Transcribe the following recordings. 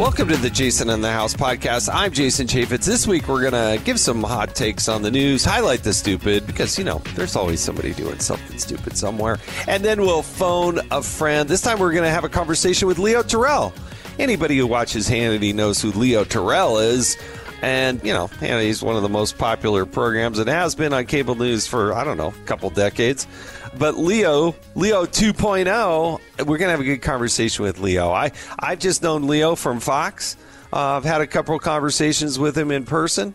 Welcome to the Jason in the House podcast. I'm Jason Chaffetz. This week we're going to give some hot takes on the news, highlight the stupid, because, you know, there's always somebody doing something stupid somewhere. And then we'll phone a friend. This time we're going to have a conversation with Leo Terrell. Anybody who watches Hannity knows who Leo Terrell is. And, you know, Hannity's one of the most popular programs and has been on cable news for, I don't know, a couple decades. But Leo, Leo 2.0, we're going to have a good conversation with Leo. I, I've just known Leo from Fox. Uh, I've had a couple of conversations with him in person.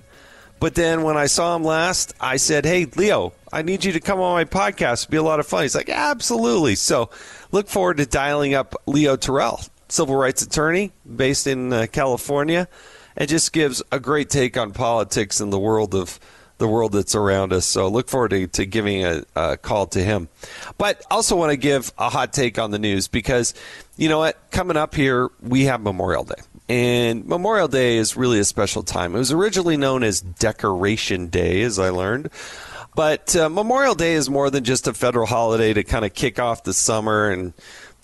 But then when I saw him last, I said, Hey, Leo, I need you to come on my podcast. It'd be a lot of fun. He's like, Absolutely. So look forward to dialing up Leo Terrell, civil rights attorney based in uh, California, and just gives a great take on politics and the world of the world that's around us. So look forward to, to giving a, a call to him. But also want to give a hot take on the news because, you know what, coming up here, we have Memorial Day. And Memorial Day is really a special time. It was originally known as Decoration Day, as I learned. But uh, Memorial Day is more than just a federal holiday to kind of kick off the summer and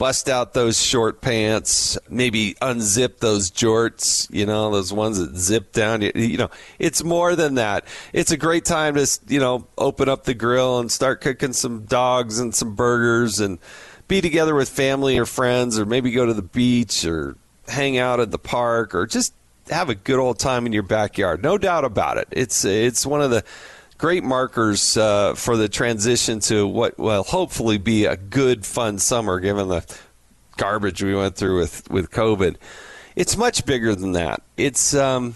bust out those short pants, maybe unzip those jorts, you know, those ones that zip down. You, know, it's more than that. It's a great time to, you know, open up the grill and start cooking some dogs and some burgers and be together with family or friends or maybe go to the beach or hang out at the park or just have a good old time in your backyard. No doubt about it. It's it's one of the great markers uh, for the transition to what will hopefully be a good, fun summer, given the garbage we went through with with COVID. It's much bigger than that. It's um,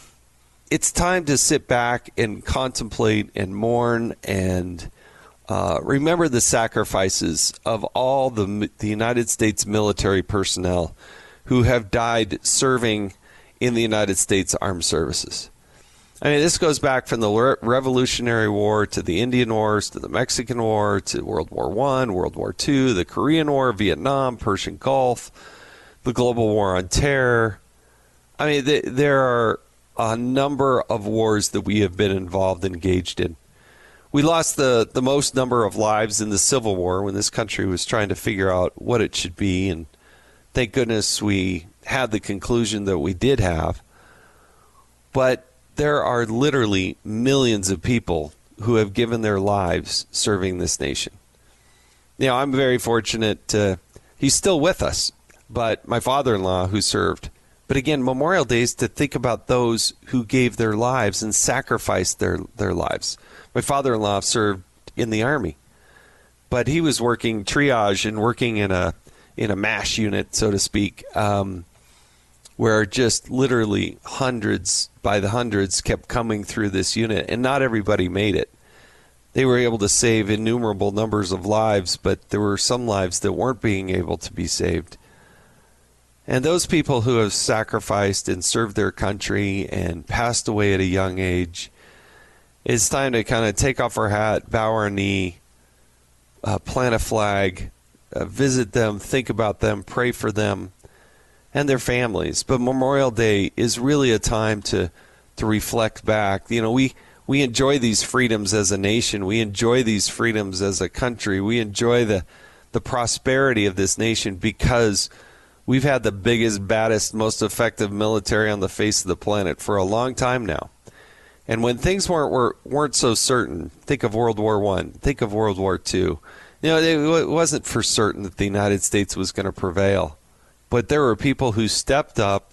it's time to sit back and contemplate and mourn and uh, remember the sacrifices of all the the United States military personnel who have died serving in the United States Armed Services. I mean, this goes back from the Revolutionary War to the Indian Wars to the Mexican War to World War One, World War Two, the Korean War, Vietnam, Persian Gulf, the global war on terror. I mean, th- there are a number of wars that we have been involved, engaged in. We lost the, the most number of lives in the Civil War when this country was trying to figure out what it should be, and thank goodness we had the conclusion that we did have. But there are literally millions of people who have given their lives serving this nation. Now, I'm very fortunate. To, he's still with us, but my father in law, who served. But again, Memorial Day is to think about those who gave their lives and sacrificed their, their lives. My father in law served in the Army, but he was working triage and working in a in a mash unit, so to speak. Um, where just literally hundreds by the hundreds kept coming through this unit, and not everybody made it. They were able to save innumerable numbers of lives, but there were some lives that weren't being able to be saved. And those people who have sacrificed and served their country and passed away at a young age, it's time to kind of take off our hat, bow our knee, uh, plant a flag, uh, visit them, think about them, pray for them and their families. But Memorial Day is really a time to to reflect back. You know, we we enjoy these freedoms as a nation. We enjoy these freedoms as a country. We enjoy the the prosperity of this nation because we've had the biggest, baddest, most effective military on the face of the planet for a long time now. And when things weren't were, weren't so certain, think of World War One, think of World War Two. You know, it wasn't for certain that the United States was going to prevail but there were people who stepped up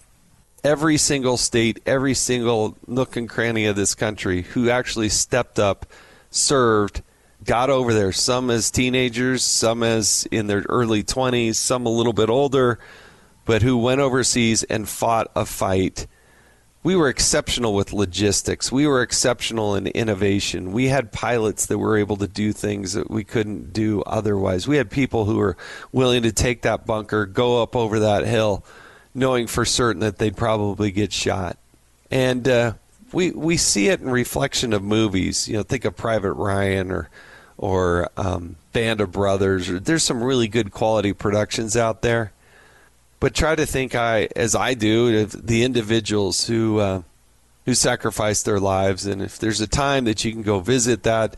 every single state, every single nook and cranny of this country who actually stepped up, served, got over there. Some as teenagers, some as in their early 20s, some a little bit older, but who went overseas and fought a fight we were exceptional with logistics. We were exceptional in innovation. We had pilots that were able to do things that we couldn't do otherwise. We had people who were willing to take that bunker, go up over that hill, knowing for certain that they'd probably get shot. And uh, we we see it in reflection of movies. You know, think of Private Ryan or or um, Band of Brothers. There's some really good quality productions out there but try to think I, as I do, of the individuals who uh, who sacrificed their lives, and if there's a time that you can go visit that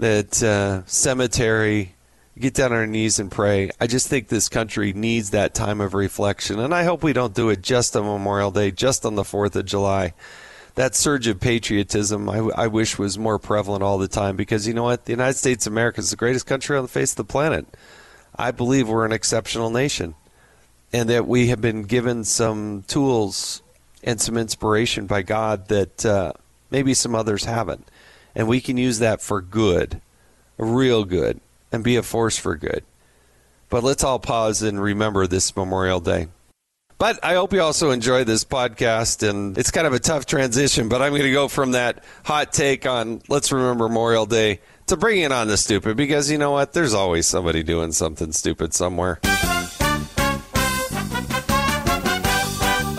that uh, cemetery, get down on our knees and pray. I just think this country needs that time of reflection, and I hope we don't do it just on Memorial Day, just on the Fourth of July. That surge of patriotism, I, I wish was more prevalent all the time because you know what? The United States of America is the greatest country on the face of the planet. I believe we're an exceptional nation and that we have been given some tools and some inspiration by God that uh, maybe some others haven't. And we can use that for good, real good, and be a force for good. But let's all pause and remember this Memorial Day. But I hope you also enjoy this podcast. And it's kind of a tough transition, but I'm going to go from that hot take on let's remember Memorial Day to bringing on the stupid because you know what? There's always somebody doing something stupid somewhere.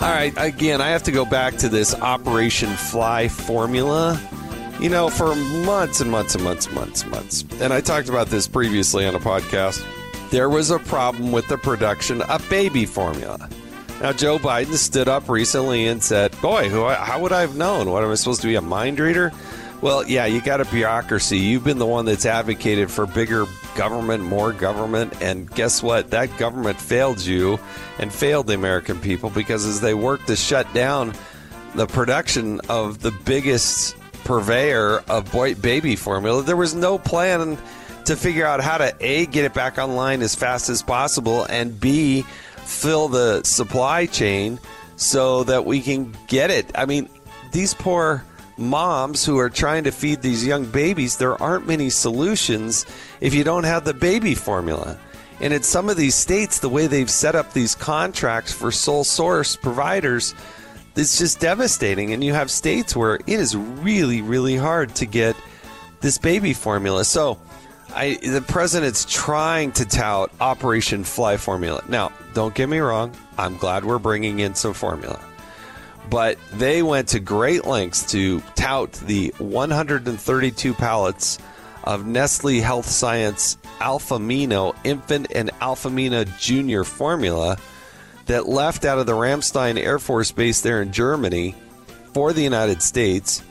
All right, again, I have to go back to this Operation Fly formula. You know, for months and months and months and months and months. And I talked about this previously on a podcast. There was a problem with the production of baby formula. Now, Joe Biden stood up recently and said, Boy, who, how would I have known? What am I supposed to be, a mind reader? Well, yeah, you got a bureaucracy. You've been the one that's advocated for bigger government, more government, and guess what? That government failed you and failed the American people because as they worked to shut down the production of the biggest purveyor of baby formula, there was no plan to figure out how to A, get it back online as fast as possible, and B, fill the supply chain so that we can get it. I mean, these poor moms who are trying to feed these young babies, there aren't many solutions if you don't have the baby formula. And in some of these states, the way they've set up these contracts for sole source providers, it's just devastating. And you have states where it is really, really hard to get this baby formula. So, I, the president's trying to tout Operation Fly Formula. Now, don't get me wrong, I'm glad we're bringing in some formula but they went to great lengths to tout the 132 pallets of Nestle Health Science Alfamino infant and Alfamino junior formula that left out of the Ramstein Air Force Base there in Germany for the United States.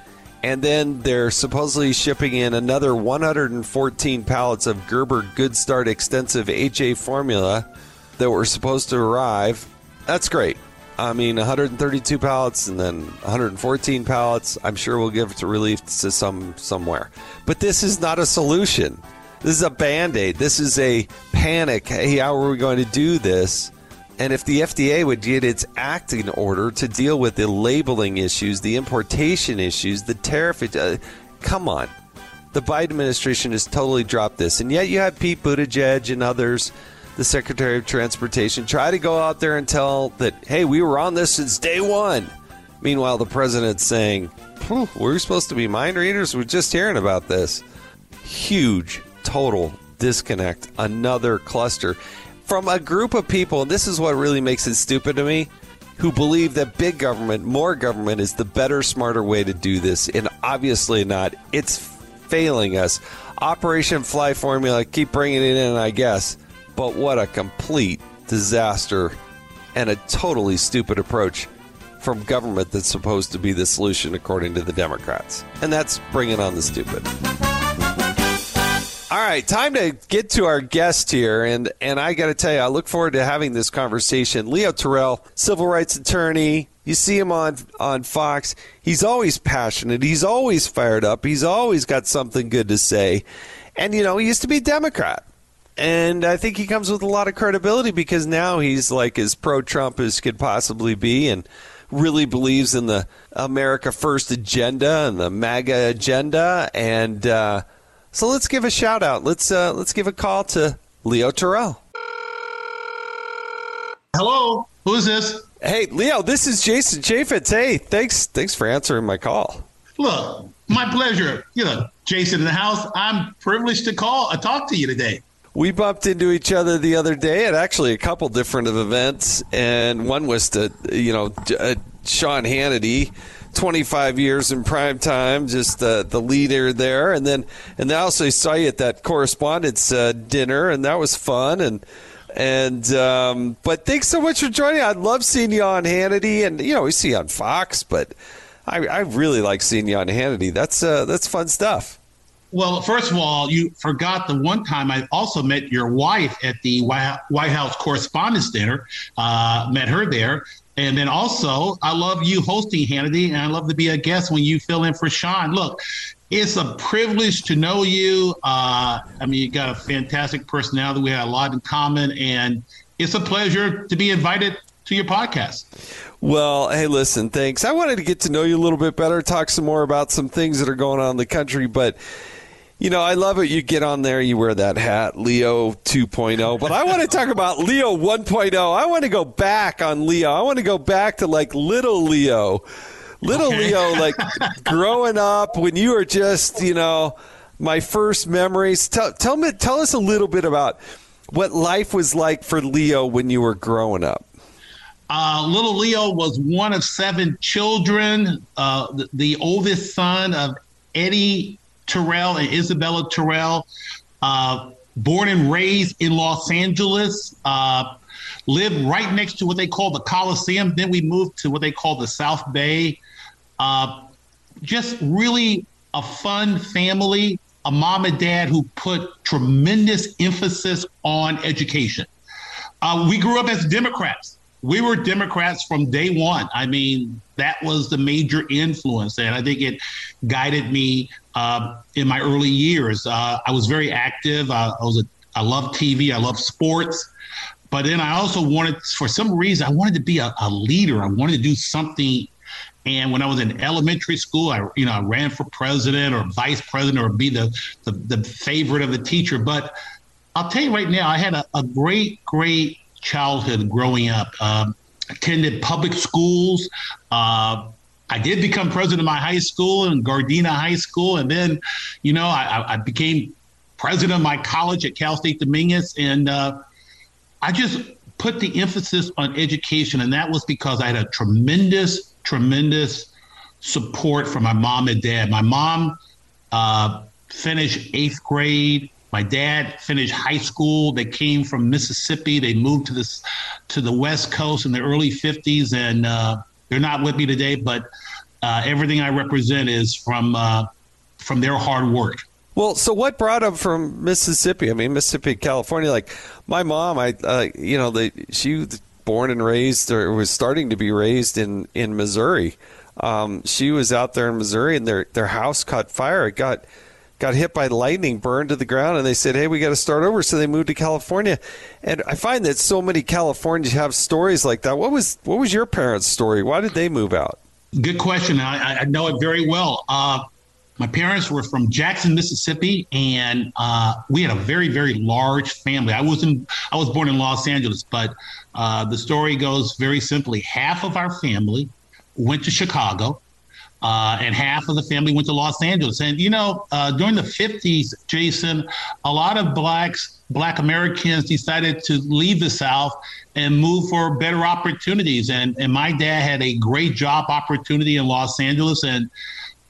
And then they're supposedly shipping in another 114 pallets of Gerber Good Start Extensive HA formula that were supposed to arrive. That's great. I mean, 132 pallets and then 114 pallets. I'm sure we'll give it to relief to some somewhere. But this is not a solution. This is a band aid. This is a panic. Hey, how are we going to do this? And if the FDA would get its act in order to deal with the labeling issues, the importation issues, the tariff, uh, come on. The Biden administration has totally dropped this. And yet you have Pete Buttigieg and others the Secretary of Transportation, try to go out there and tell that, hey, we were on this since day one. Meanwhile, the president's saying, we're supposed to be mind readers. We're just hearing about this. Huge, total disconnect. Another cluster from a group of people, and this is what really makes it stupid to me, who believe that big government, more government, is the better, smarter way to do this. And obviously not. It's failing us. Operation Fly Formula, keep bringing it in, I guess. But what a complete disaster and a totally stupid approach from government that's supposed to be the solution, according to the Democrats. And that's bringing on the stupid. All right, time to get to our guest here, and and I got to tell you, I look forward to having this conversation. Leo Terrell, civil rights attorney. You see him on on Fox. He's always passionate. He's always fired up. He's always got something good to say, and you know, he used to be a Democrat and I think he comes with a lot of credibility because now he's like as pro Trump as could possibly be and really believes in the America First agenda and the MAGA agenda. And uh, so let's give a shout out. Let's uh, let's give a call to Leo Terrell. Hello, who's this? Hey, Leo, this is Jason Chaffetz. Hey, thanks thanks for answering my call. Look, my pleasure. You know, Jason in the house. I'm privileged to call, uh, talk to you today we bumped into each other the other day at actually a couple different of events, and one was to you know uh, Sean Hannity. 25 years in prime time, just uh, the leader there, and then and then I also saw you at that correspondence uh, dinner, and that was fun. And And um, but thanks so much for joining. I love seeing you on Hannity, and you know we see you on Fox, but I, I really like seeing you on Hannity. That's uh, that's fun stuff. Well, first of all, you forgot the one time I also met your wife at the White House Correspondents' Dinner. Uh, met her there. And then also, I love you hosting Hannity, and I love to be a guest when you fill in for Sean. Look, it's a privilege to know you. Uh, I mean, you got a fantastic personality. We have a lot in common, and it's a pleasure to be invited to your podcast. Well, hey, listen, thanks. I wanted to get to know you a little bit better, talk some more about some things that are going on in the country, but you know, I love it. You get on there, you wear that hat, Leo 2.0. But I want to talk about Leo 1.0. I want to go back on Leo. I want to go back to like little Leo. Little okay. Leo, like growing up when you were just, you know, my first memories. Tell, tell me, tell us a little bit about what life was like for Leo when you were growing up. Uh, little Leo was one of seven children, uh, the, the, oldest son of Eddie Terrell and Isabella Terrell, uh, born and raised in Los Angeles, uh, lived right next to what they call the Coliseum. Then we moved to what they call the South Bay. Uh, just really a fun family, a mom and dad who put tremendous emphasis on education. Uh, we grew up as Democrats we were Democrats from day one. I mean, that was the major influence, and I think it guided me uh, in my early years. Uh, I was very active. Uh, I was a, I love TV. I love sports, but then I also wanted, for some reason, I wanted to be a, a leader. I wanted to do something. And when I was in elementary school, I you know I ran for president or vice president or be the the, the favorite of the teacher. But I'll tell you right now, I had a, a great, great childhood growing up. Um, attended public schools. Uh, I did become president of my high school in Gardena High School, and then, you know, I, I became president of my college at Cal State Dominguez, and uh, I just put the emphasis on education, and that was because I had a tremendous, tremendous support from my mom and dad. My mom uh, finished eighth grade my dad finished high school. They came from Mississippi. They moved to this to the West Coast in the early '50s, and uh, they're not with me today. But uh, everything I represent is from uh, from their hard work. Well, so what brought them from Mississippi? I mean, Mississippi, California. Like my mom, I uh, you know, the, she was born and raised, or was starting to be raised in in Missouri. Um, she was out there in Missouri, and their their house caught fire. It got got hit by lightning, burned to the ground, and they said, "Hey, we got to start over." So they moved to California, and I find that so many Californians have stories like that. What was what was your parents' story? Why did they move out? Good question. I, I know it very well. Uh, my parents were from Jackson, Mississippi, and uh, we had a very, very large family. I was in, I was born in Los Angeles, but uh, the story goes very simply: half of our family went to Chicago, uh, and half of the family went to Los Angeles. And you know, uh, during the 50s, Jason, a lot of blacks, black Americans decided to leave the South and move for better opportunities. And and my dad had a great job opportunity in Los Angeles, and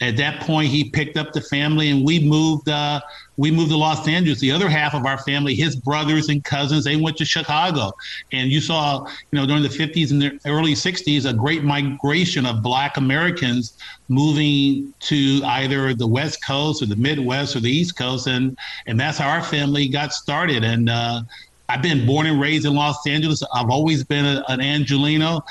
at that point, he picked up the family, and we moved. Uh, we moved to Los Angeles. The other half of our family, his brothers and cousins, they went to Chicago. And you saw, you know, during the 50s and the early 60s, a great migration of Black Americans moving to either the West Coast or the Midwest or the East Coast, and and that's how our family got started. And uh, I've been born and raised in Los Angeles. I've always been a, an Angeleno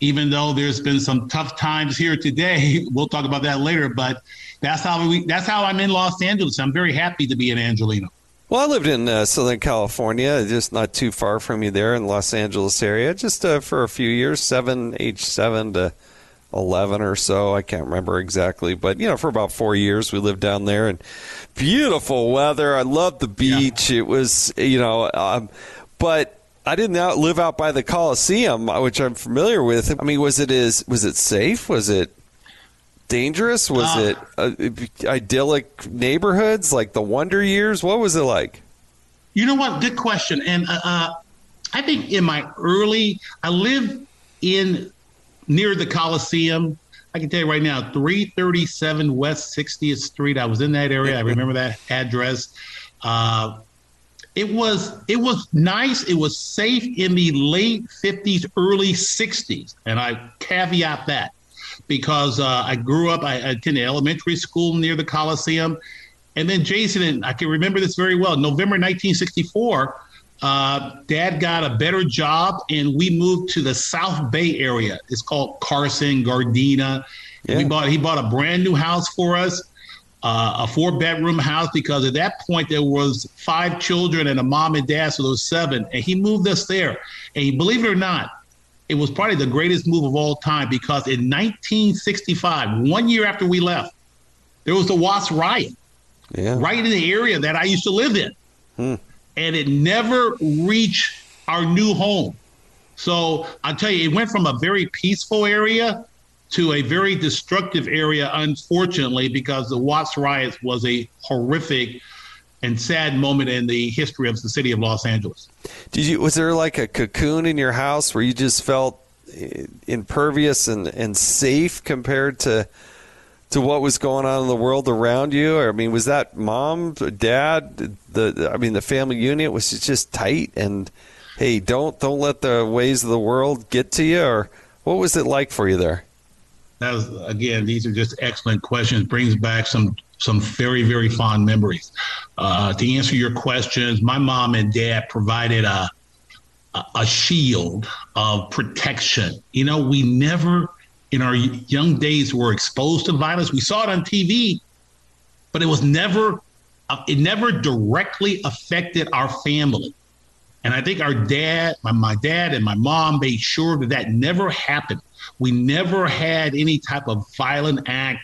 even though there's been some tough times here today. We'll talk about that later, but that's how we that's how I'm in Los Angeles. I'm very happy to be an Angeleno. Well, I lived in uh, Southern California, just not too far from you there in Los Angeles area, just uh, for a few years, seven, age seven to eleven or so. I can't remember exactly, but you know, for about four years we lived down there, and beautiful weather. I loved the beach. Yeah. It was, you know, um, but I didn't out, live out by the Coliseum, which I'm familiar with. I mean, was it is was it safe? Was it dangerous? Was uh, it uh, idyllic neighborhoods like the Wonder Years? What was it like? You know what? Good question. And uh, uh I think in my early, I lived in near the Coliseum. I can tell you right now, 337 West 60th Street. I was in that area. I remember that address. Uh, it was it was nice. It was safe in the late fifties, early sixties, and I caveat that because uh, I grew up. I, I attended elementary school near the Coliseum, and then Jason and I can remember this very well. November 1964, uh, Dad got a better job, and we moved to the South Bay area. It's called Carson, Gardena. Yeah. We bought he bought a brand new house for us uh, a four bedroom house because at that point there was five children and a mom and dad, so there was seven. And he moved us there. And he, believe it or not, it was probably the greatest move of all time because in 1965, one year after we left, there was the Watts riot, yeah. right in the area that I used to live in, hmm. and it never reached our new home. So I'll tell you, it went from a very peaceful area to a very destructive area, unfortunately, because the Watts riots was a horrific and sad moment in the history of the city of Los Angeles. Did you? Was there like a cocoon in your house where you just felt eh, impervious and, and safe compared to to what was going on in the world around you? Or, I mean, was that mom, dad, the I mean, the family unit was just tight and hey, don't don't let the ways of the world get to you, or what was it like for you there? that was again these are just excellent questions brings back some some very very fond memories. Uh, to answer your questions my mom and dad provided a a shield of protection. You know we never in our young days were exposed to violence. We saw it on tv but it was never uh, it never directly affected our family. And i think our dad my, my dad and my mom made sure that that never happened. We never had any type of violent act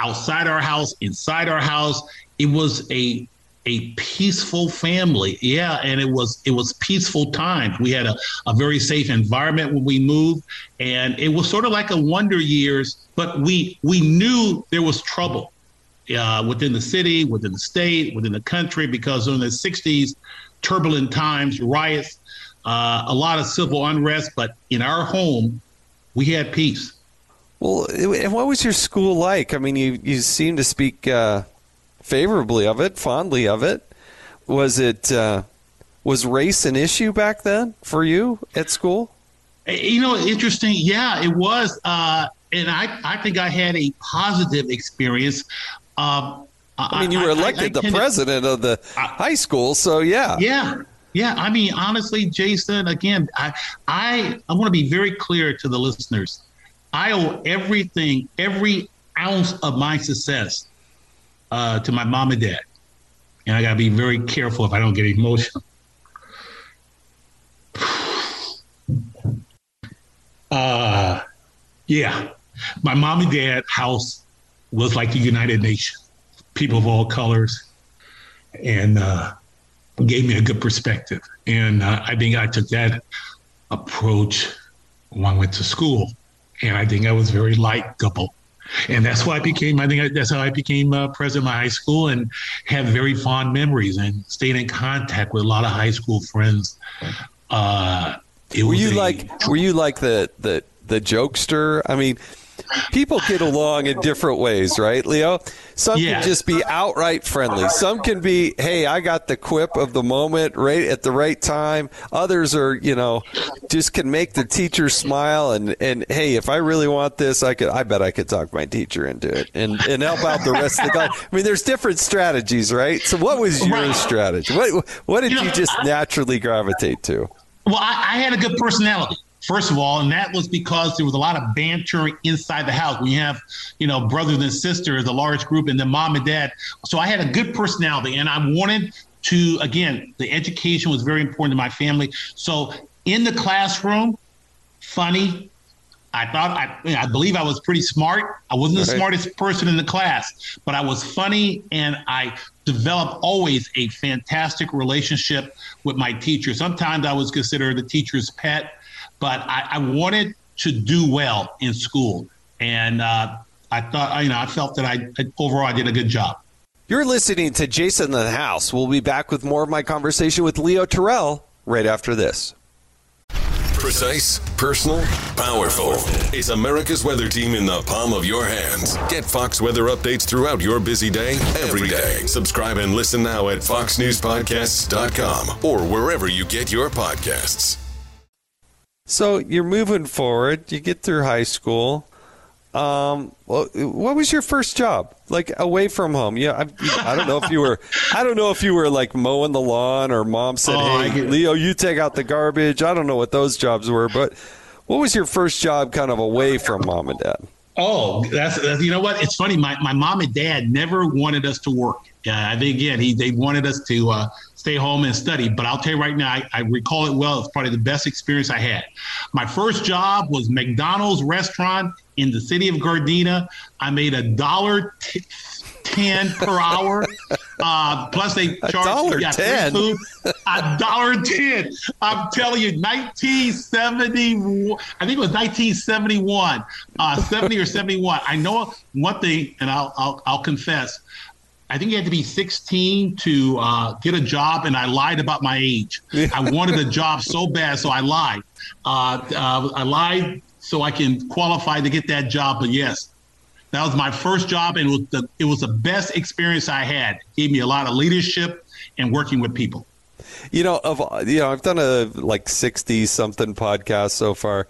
outside our house, inside our house. It was a a peaceful family. Yeah, and it was it was peaceful times. We had a, a very safe environment when we moved, and it was sort of like a wonder years. But we we knew there was trouble uh, within the city, within the state, within the country, because in the '60s, turbulent times, riots, uh, a lot of civil unrest. But in our home, we had peace. Well, and what was your school like? I mean, you you seem to speak uh, favorably of it, fondly of it. Was it uh, was race an issue back then for you at school? Eh, you know, interesting. Yeah, it was, uh, and I I think I had a positive experience. Um, I mean, you were elected I, I, I the president of the high school, so yeah. Yeah, yeah, I mean, honestly, Jason, again, I I I want to be very clear to the listeners. I owe everything, every ounce of my success uh, to my mom and dad. And I got to be very careful if I don't get emotional. Uh, yeah, my mom and dad house was like the United Nations, people of all colors. And uh, gave me a good perspective. And uh, I think I took that approach when I went to school. And I think I was very likable. And that's why I became, I think that's how I became uh, president of my high school and have very fond memories and stayed in contact with a lot of high school friends. Uh, were you a, like, were you like the, the, the jokester? I mean, people get along in different ways, right, Leo? Some yeah. can just be outright friendly. Some can be, hey, I got the quip of the moment right at the right time. Others are, you know, just can make the teacher smile and and hey, if I really want this, I could I bet I could talk my teacher into it and and help out the rest of the class. I mean, there's different strategies, right? So what was your strategy? What what did you, you just naturally gravitate to? Well, I, I had a good personality first of all, and that was because there was a lot of banter inside the house. We have, you know, brothers and sisters, a large group, and then mom and dad. So I had a good personality, and I wanted to, again, the education was very important to my family. So in the classroom, funny. I thought I, I believe I was pretty smart. I wasn't the smartest person in the class, but I was funny, and I developed always a fantastic relationship with my teacher. Sometimes I was considered the teacher's pet but I, I wanted to do well in school, and uh, I thought you know I felt that I overall I did a good job. You're listening to Jason in the House. We'll be back with more of my conversation with Leo Terrell right after this. Precise, personal, powerful. It's America's weather team in the palm of your hands. Get Fox weather updates throughout your busy day, every day. Subscribe and listen now at foxnewspodcasts.com or wherever you get your podcasts. So you're moving forward. You get through high school. Um, well, what was your first job? Like away from home? Yeah, I, I, don't know if you were. I don't know if you were like mowing the lawn or mom said, Oh, "Hey, Leo, you take out the garbage." I don't know what those jobs were, but what was your first job, kind of away from mom and dad? Oh, that's, that's you know what? It's funny. My, my mom and dad never wanted us to work. I think again, he they wanted us to uh, stay home and study. But I'll tell you right now, I, I recall it well. It's probably the best experience I had. My first job was McDonald's restaurant in the city of Gardena. I made a dollar t- ten per hour. Uh, plus they A charged dollar yeah, 10? food. A dollar ten. I'm telling you, 1970. I think it was 1971, uh, 70 or 71. I know one thing, and I'll I'll, I'll confess. I think you had to be 16 to uh, get a job, and I lied about my age. I wanted a job so bad, so I lied. Uh, uh, I lied so I can qualify to get that job. But yes, that was my first job, and it was the it was the best experience I had. Gave me a lot of leadership and working with people. You know, of you know, I've done a like sixty something podcast so far.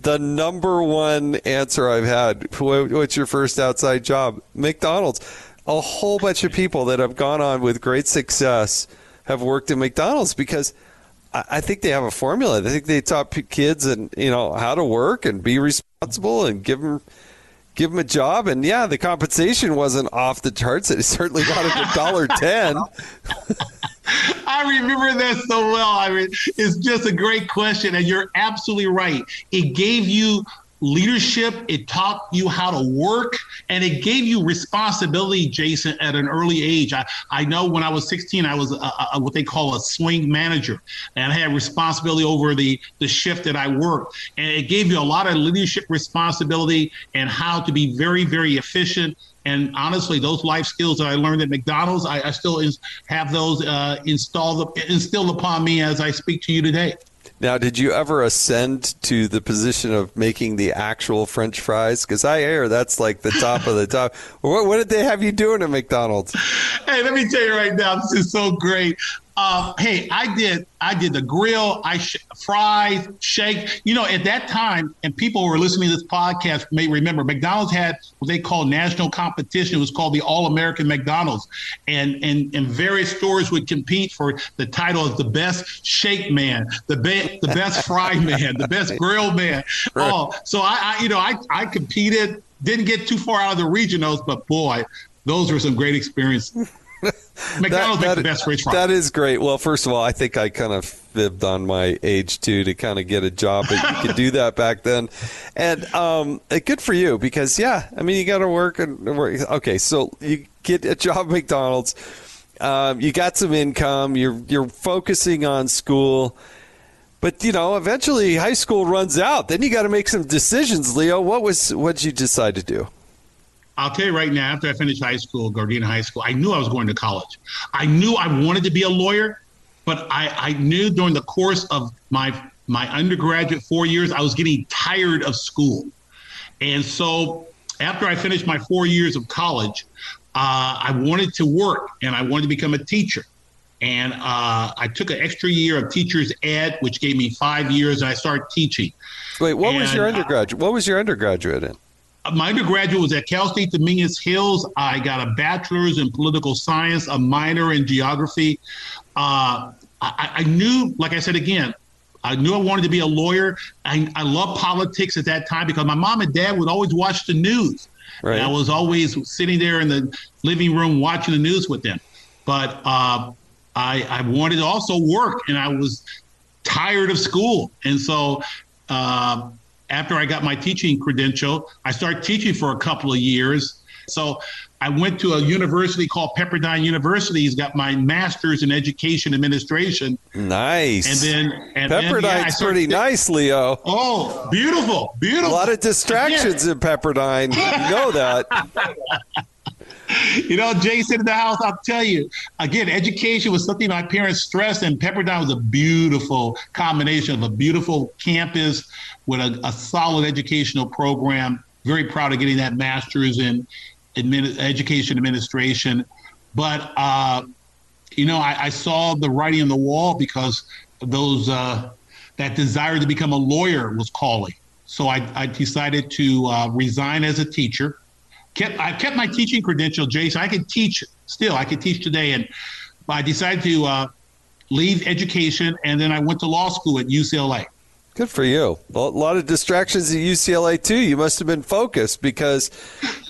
The number one answer I've had: "What's your first outside job?" McDonald's. A whole bunch of people that have gone on with great success have worked at McDonald's because I I think they have a formula. I think they taught p- kids and you know how to work and be responsible and give them give them a job. And yeah, the compensation wasn't off the charts. It certainly got a dollar ten. I remember that so well. I mean, it's just a great question, and you're absolutely right. It gave you leadership. It taught you how to work, and it gave you responsibility, Jason, at an early age. I, I know when I was 16, I was a, a, what they call a swing manager, and I had responsibility over the the shift that I worked, and it gave you a lot of leadership responsibility and how to be very, very efficient. And honestly, those life skills that I learned at McDonald's, I, I still have those uh, installed instilled upon me as I speak to you today. Now, did you ever ascend to the position of making the actual French fries? Because I hear that's like the top of the top. What, what did they have you doing at McDonald's? Hey, let me tell you right now, this is so great. Uh, hey, I did I did the grill, I sh- fries, shake. You know, at that time, and people who are listening to this podcast may remember, McDonald's had what they call national competition. It was called the All American McDonald's, and and and various stores would compete for the title of the best shake man, the be- the best fry man, the best grill man. Oh, so I, I you know I I competed, didn't get too far out of the regionals, but boy, those were some great experiences. McDonald's makes the best French fries. That is great. Well, first of all, I think I kind of fibbed on my age too to kind of get a job, but you could do that back then. And um, uh, good for you because yeah, I mean you got to work and work. Okay, so you get a job at McDonald's. Um, you got some income. You're you're focusing on school. But you know, eventually high school runs out. Then you got to make some decisions, Leo. What was what did you decide to do? I'll tell you right now, after I finished high school, Gardena High School, I knew I was going to college. I knew I wanted to be a lawyer, but I, I knew during the course of my my undergraduate four years, I was getting tired of school. And so after I finished my four years of college, uh, I wanted to work and I wanted to become a teacher. And uh, I took an extra year of teacher's ed, which gave me five years, and I started teaching. Wait, what was your And, uh, undergraduate? What was your undergraduate in? My undergraduate was at Cal State Dominguez Hills. I got a bachelor's in political science, a minor in geography. Uh, I, I knew, like I said again, I knew I wanted to be a lawyer. I, I loved politics at that time because my mom and dad would always watch the news. Right. And I was always sitting there in the living room watching the news with them. But uh, I, I wanted to also work, and I was tired of school. And so uh, after I got my teaching credential, I started teaching for a couple of years. So I went to a university called Pepperdine University. He's got my master's in education administration. Nice. And then, and then, Pepperdine's yeah, I started- pretty nice, Leo. Oh, beautiful, beautiful. A lot of distractions in Pepperdine. You know that. you know, Jason in the house, I'll tell you, again, education was something my parents stressed, and Pepperdine was a beautiful combination of a beautiful campus with a, a solid educational program. Very proud of getting that master's in admin, education administration. But, uh, you know, I, I, saw the writing on the wall because those uh, that desire to become a lawyer was calling. So I, I decided to uh, resign as a teacher kept I kept my teaching credential, Jason. I could teach still. I could teach today, and I decided to uh, leave education, and then I went to law school at UCLA. Good for you. A lot of distractions at UCLA too. You must have been focused because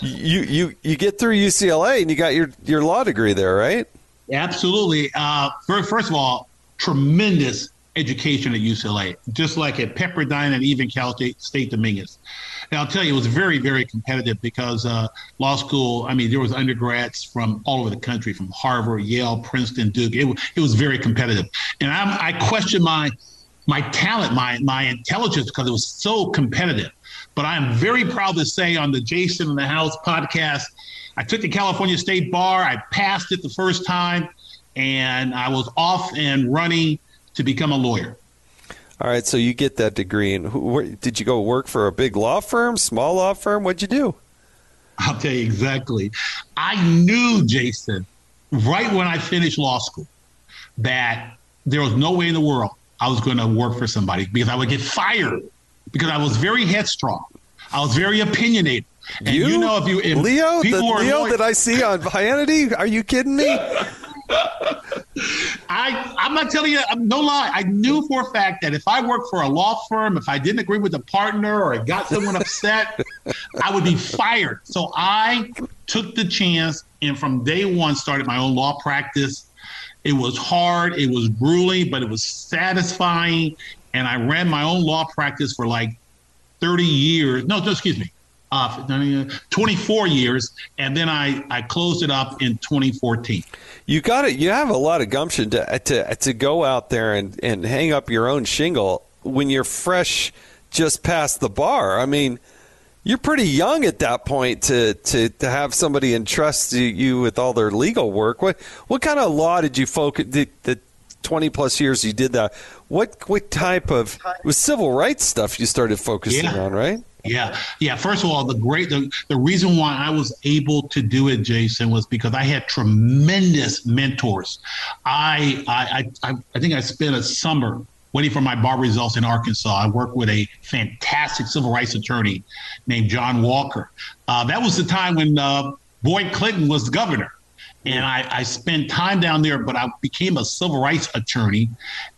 you you you get through UCLA and you got your your law degree there, right? Absolutely. Uh, first, first of all, tremendous education at UCLA, just like at Pepperdine and even Cal State Dominguez. And I'll tell you, it was very, very competitive because uh, law school. I mean, there was undergrads from all over the country, from Harvard, Yale, Princeton, Duke. It, it was very competitive, and I'm, I question my my talent, my my intelligence because it was so competitive. But I am very proud to say on the Jason in the House podcast, I took the California State Bar. I passed it the first time, and I was off and running to become a lawyer. All right, so you get that degree, and who, did you go work for a big law firm, small law firm? What'd you do? I'll tell you exactly. I knew Jason right when I finished law school that there was no way in the world I was going to work for somebody because I would get fired because I was very headstrong. I was very opinionated. And you, you know, if you if Leo, the Leo that I see on Hannity, are you kidding me? I I'm not telling you I'm no lie. I knew for a fact that if I worked for a law firm, if I didn't agree with a partner or it got someone upset, I would be fired. So I took the chance and from day one started my own law practice. It was hard, it was grueling, but it was satisfying. And I ran my own law practice for like 30 years. No, excuse me, uh, 24 years, and then I, I closed it up in 2014. You got it. You have a lot of gumption to to to go out there and and hang up your own shingle when you're fresh, just past the bar. I mean, you're pretty young at that point to to to have somebody entrust you with all their legal work. What what kind of law did you focus? The, the 20 plus years you did that. What what type of was civil rights stuff you started focusing yeah. on, right? Yeah, yeah. First of all, the great the, the reason why I was able to do it, Jason, was because I had tremendous mentors. I I I, I think I spent a summer waiting for my bar results in Arkansas. I worked with a fantastic civil rights attorney named John Walker. Uh, that was the time when uh, Boyd Clinton was the governor. And I, I, spent time down there, but I became a civil rights attorney.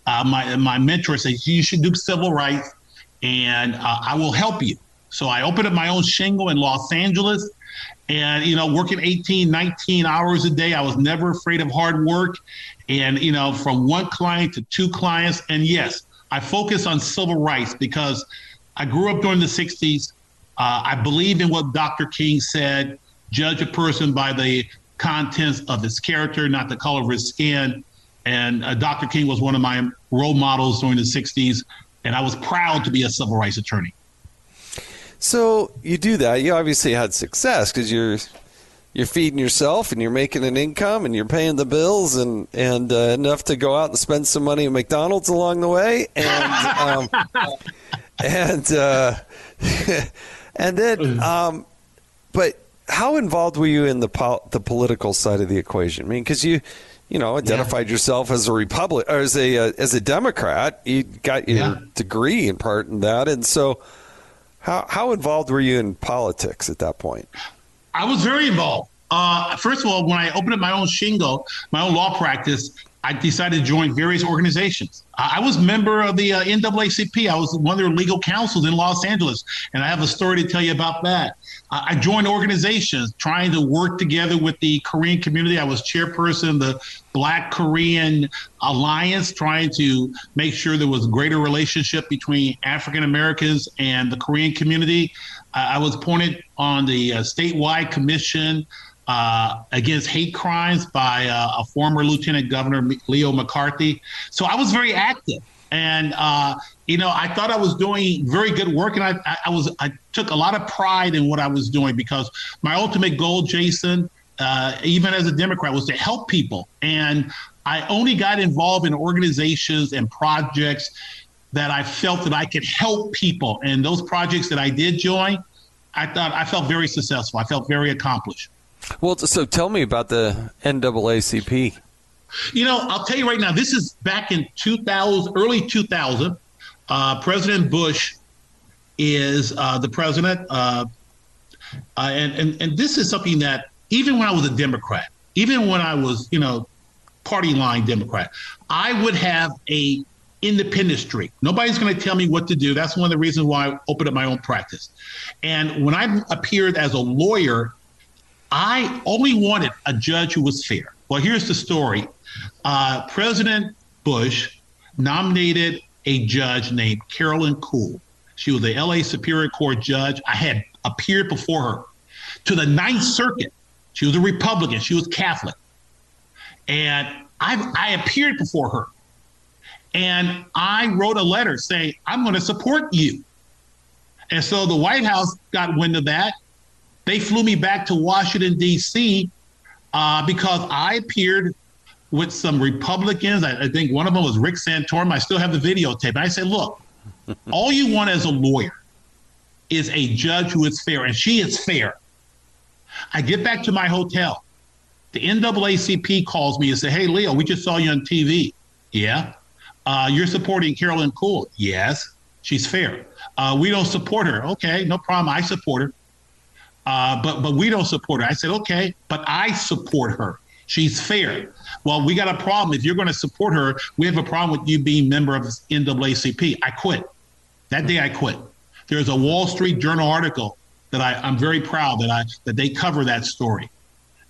Uh, my my mentor said you should do civil rights, and uh, I will help you. So I opened up my own shingle in Los Angeles and, you know, working 18, 19 hours a day. I was never afraid of hard work. And, you know, from one client to two clients. And yes, I focus on civil rights because I grew up during the 60s. Uh, I believe in what Dr. King said judge a person by the contents of his character, not the color of his skin. And uh, Dr. King was one of my role models during the 60s. And I was proud to be a civil rights attorney. So you do that. You obviously had success because you're you're feeding yourself and you're making an income and you're paying the bills and and uh, enough to go out and spend some money at McDonald's along the way and um, and uh, and then um, but how involved were you in the po- the political side of the equation? I mean, because you you know identified yeah. yourself as a republic or as a uh, as a Democrat. You got your yeah. degree in part in that, and so how how involved were you in politics at that point? I was very involved. Uh, first of all, when I opened up my own shingle, my own law practice, I decided to join various organizations. I was a member of the uh, NAACP. I was one of their legal counsels in Los Angeles, and I have a story to tell you about that. I joined organizations trying to work together with the Korean community. I was chairperson of the Black Korean Alliance, trying to make sure there was greater relationship between African Americans and the Korean community. I was appointed on the uh, statewide commission uh, against hate crimes by uh, a former Lieutenant Governor Leo McCarthy. So I was very active, and uh, you know I thought I was doing very good work, and I, I was I took a lot of pride in what I was doing because my ultimate goal, Jason, uh, even as a Democrat, was to help people. And I only got involved in organizations and projects that I felt that I could help people. And those projects that I did join, I thought I felt very successful. I felt very accomplished. Well, so tell me about the NAACP. You know, I'll tell you right now. This is back in 2000, early 2000. Uh, president Bush is uh, the president, uh, uh, and and and this is something that even when I was a Democrat, even when I was, you know, party line Democrat, I would have a independent streak. Nobody's going to tell me what to do. That's one of the reasons why I opened up my own practice. And when I appeared as a lawyer, I only wanted a judge who was fair. Well, here's the story. Uh, President Bush nominated a judge named Carolyn Kuhl. She was the LA Superior Court judge. I had appeared before her to the Ninth Circuit. She was a Republican. She was Catholic. And I, I appeared before her. And I wrote a letter saying, I'm going to support you. And so the White House got wind of that. They flew me back to Washington, D.C., uh, because I appeared with some Republicans. I, I, think one of them was Rick Santorum. I still have the videotape. And I said, look, all you want as a lawyer is a judge who is fair, and she is fair. I get back to my hotel. The NAACP calls me and say, "Hey, Leo, we just saw you on TV. Yeah, uh, you're supporting Carolyn Kuhl. Yes, she's fair. Uh, we don't support her. Okay, no problem. I support her, uh, but but we don't support her. I said, okay, but I support her. She's fair. Well, we got a problem. If you're going to support her, we have a problem with you being member of NAACP. I quit. That day, I quit. There's a Wall Street Journal article that I, I'm very proud that I that they cover that story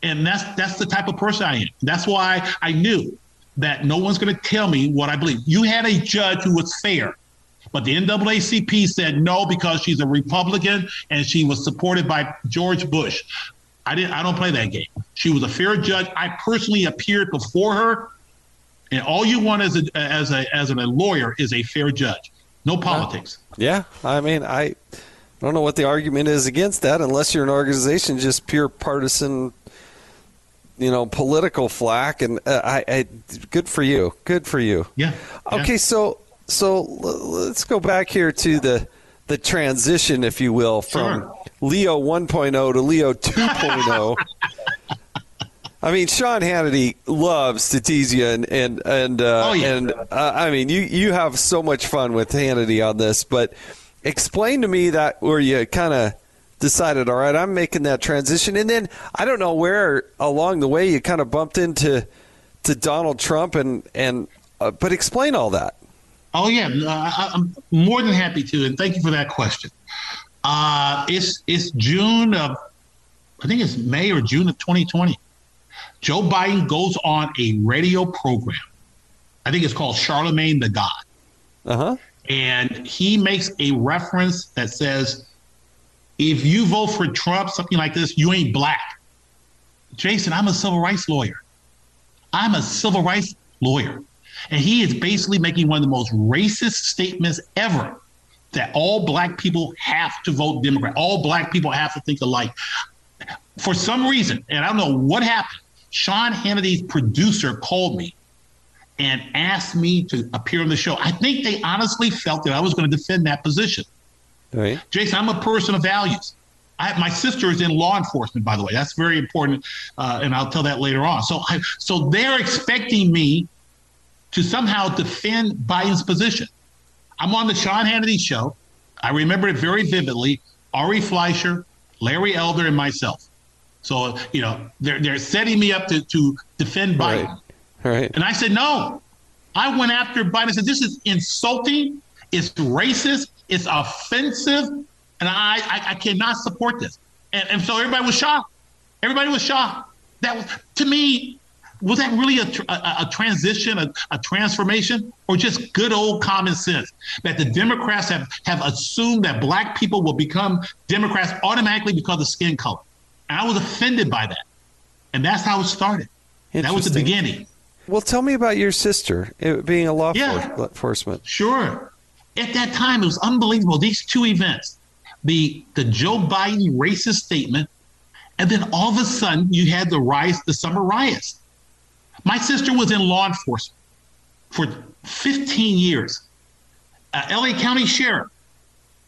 and that's that's the type of person I am. That's why I knew that no one's going to tell me what I believe. You had a judge who was fair, but the NAACP said no because she's a Republican and she was supported by George Bush. I didn't. I don't play that game. She was a fair judge. I personally appeared before her, and all you want as a as a as a lawyer is a fair judge. No politics. Yeah, I mean, I don't know what the argument is against that, unless you're an organization just pure partisan you know political flack and uh, I, I, good for you good for you yeah okay yeah. so so let's go back here to the the transition if you will from sure. leo 1.0 to leo 2.0 I mean, Sean Hannity loves to tease you, and and and uh, oh, yeah. and uh, I mean, you you have so much fun with Hannity on this. But explain to me that where you kind of decided, all right, I'm making that transition. And then I don't know where along the way you kind of bumped into to Donald Trump and and uh, but explain all that. Oh yeah, I, am more than happy to, and thank you for that question. Uh, it's it's June of, I think it's May or June of 2020. Joe Biden goes on a radio program. I think it's called Charlemagne the God. Uh huh. And he makes a reference that says if you vote for Trump, something like this, you ain't black. Jason, I'm a civil rights lawyer. I'm a civil rights lawyer. And he is basically making one of the most racist statements ever that all black people have to vote Democrat. All black people have to think alike. For some reason, and I don't know what happened, Sean Hannity's producer called me and asked me to appear on the show. I think they honestly felt that I was going to defend that position. Right. Jason, I'm a person of values. I, my sister is in law enforcement, by the way. That's very important, uh, and I'll tell that later on. So, I, so they're expecting me to somehow defend Biden's position. I'm on the Sean Hannity show. I remember it very vividly. Ari Fleischer, Larry Elder, and myself. So, you know, they're they're setting me up to to defend Biden. Right. Right. And I said no. I went after Biden. I said this is insulting. It's racist. It's offensive, and I, I, I cannot support this. And, and so everybody was shocked. Everybody was shocked. That was to me. Was that really a, a, a transition, a, a transformation, or just good old common sense that the Democrats have, have assumed that black people will become Democrats automatically because of skin color? And I was offended by that. And that's how it started. That was the beginning. Well, tell me about your sister being a law yeah. enforcement. Sure at that time, it was unbelievable. These two events, the the Joe Biden racist statement And then all of a sudden, you had the riots, the summer riots. My sister was in law enforcement for 15 years, uh, LA County Sheriff.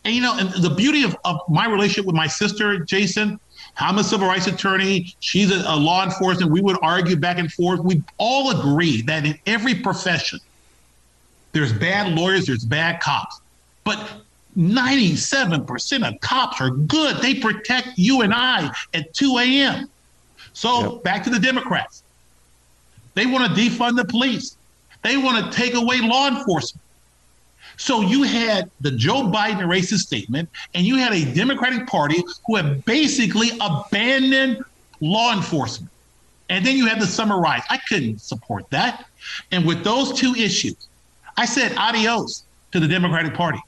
And you know, and the beauty of, of my relationship with my sister, Jason, I'm a civil rights attorney. She's a, a law enforcement. We would argue back and forth. We all agree that in every profession, there's bad lawyers, there's bad cops. But 97% of cops are good. They protect you and I at 2 a.m. So yep. back to the Democrats. They want to defund the police. They want to take away law enforcement. So you had the Joe Biden racist statement, and you had a Democratic Party who have basically abandoned law enforcement. And then you had the summer riots. I couldn't support that. And with those two issues, I said adios to the Democratic Party.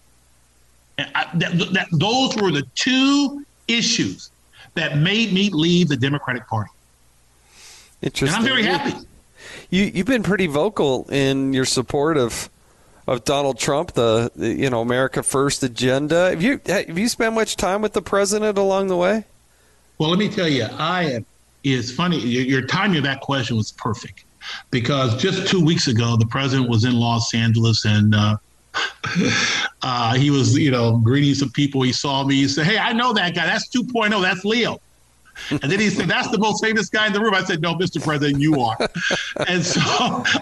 I, that, that, those were the two issues that made me leave the Democratic Party. Interesting. And I'm very happy. You, you've been pretty vocal in your support of of Donald Trump, the, the, you know America First agenda. Have you have you spent much time with the president along the way? Well, let me tell you, I is funny. Your, your timing of that question was perfect because just two weeks ago, the president was in Los Angeles and. Uh, uh, he was, you know, greeting some people. He saw me. He said, "Hey, I know that guy. That's 2.0. That's Leo." And then he said, "That's the most famous guy in the room." I said, "No, Mr. President, you are." and so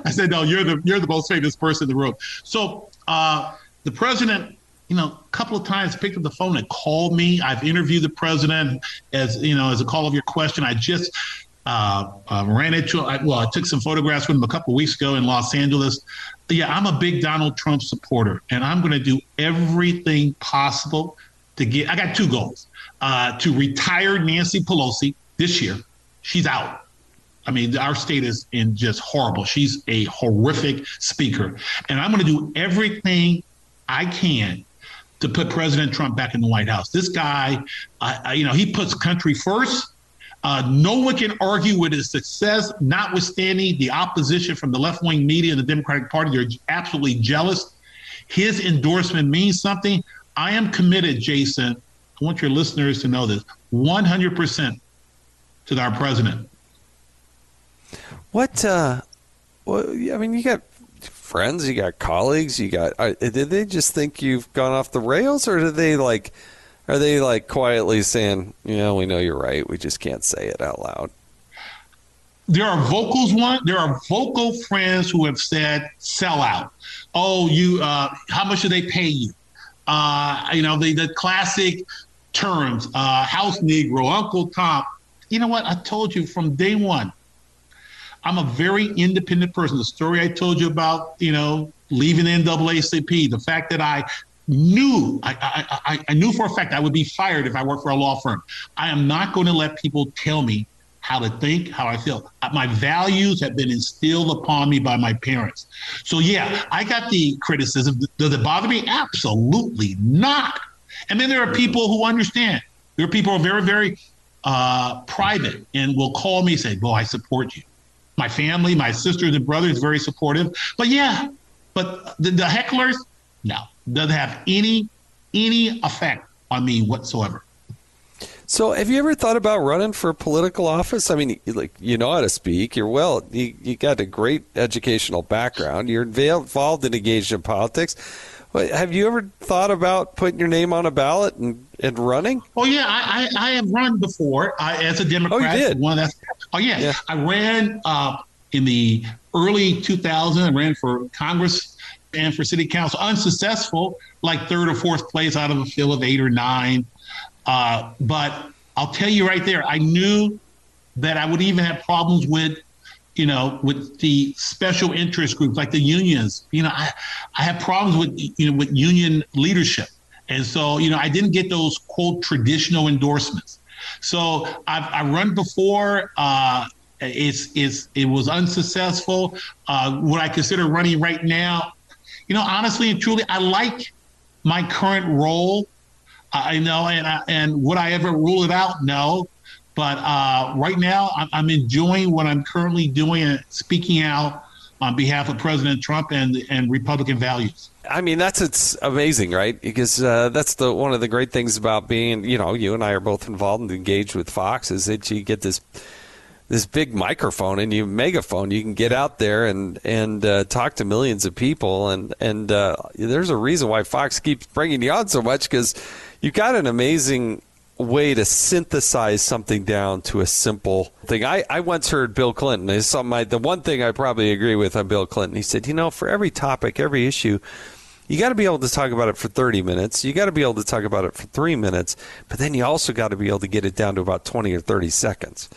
I said, "No, you're the you're the most famous person in the room." So uh, the president, you know, a couple of times picked up the phone and called me. I've interviewed the president as you know as a call of your question. I just uh, uh, ran into I, well, I took some photographs with him a couple of weeks ago in Los Angeles. Yeah, I'm a big Donald Trump supporter, and I'm going to do everything possible to get. I got two goals uh, to retire Nancy Pelosi this year. She's out. I mean, our state is in just horrible. She's a horrific speaker. And I'm going to do everything I can to put President Trump back in the White House. This guy, uh, you know, he puts country first. Uh, no one can argue with his success, notwithstanding the opposition from the left wing media and the Democratic Party. They're absolutely jealous. His endorsement means something. I am committed, Jason, I want your listeners to know this 100% to our president. What, uh, well, I mean, you got friends, you got colleagues, you got, uh, did they just think you've gone off the rails or did they like, are they like quietly saying, yeah, we know you're right. We just can't say it out loud? There are vocals one. There are vocal friends who have said sell out. Oh, you, uh, how much do they pay you? Uh, you know, the, the classic terms, uh, house Negro, Uncle Tom. You know what? I told you from day one, I'm a very independent person. The story I told you about, you know, leaving the NAACP, the fact that I knew, I, I, I knew for a fact I would be fired if I worked for a law firm. I am not going to let people tell me how to think, how I feel. Uh, my values have been instilled upon me by my parents. So, yeah, I got the criticism. Does it bother me? Absolutely not. And then there are people who understand. There are people who are very, very uh, private and will call me and say, "Boy, I support you." My family, my sisters and brothers, very supportive. But yeah, but the, the hecklers, no, doesn't have any any effect on me whatsoever. So, have you ever thought about running for political office? I mean, like you know how to speak. You're well. You, you got a great educational background. You're involved and engaged in politics. Have you ever thought about putting your name on a ballot and, and running? Oh yeah, I, I, I have run before uh, as a Democrat. Oh, you did? One that's, oh yeah, yeah. I ran uh, in the early 2000s. I ran for Congress and for City Council, unsuccessful, like third or fourth place out of a field of eight or nine. Uh, but I'll tell you right there, I knew that I would even have problems with you know, with the special interest groups like the unions. You know, I, I have problems with you know with union leadership, and so you know I didn't get those quote traditional endorsements. So I've I run before. Uh, it's it's it was unsuccessful. Uh, what I consider running right now, you know, honestly and truly, I like my current role. I know, and I, and would I ever rule it out? No. But uh, right now, I'm, I'm, enjoying what I'm currently doing and speaking out on behalf of President Trump and and Republican values. I mean, that's it's amazing, right? Because uh, that's the one of the great things about being, you know, you and I are both involved and engaged with Fox is that you get this this big microphone and you megaphone. You can get out there and and uh, talk to millions of people, and and uh, there's a reason why Fox keeps bringing you on so much because you've got an amazing way to synthesize something down to a simple thing. I, I once heard Bill Clinton. Is something I, the one thing I probably agree with on Bill Clinton. He said, you know, for every topic, every issue, you got to be able to talk about it for 30 minutes. You got to be able to talk about it for three minutes, but then you also got to be able to get it down to about 20 or 30 seconds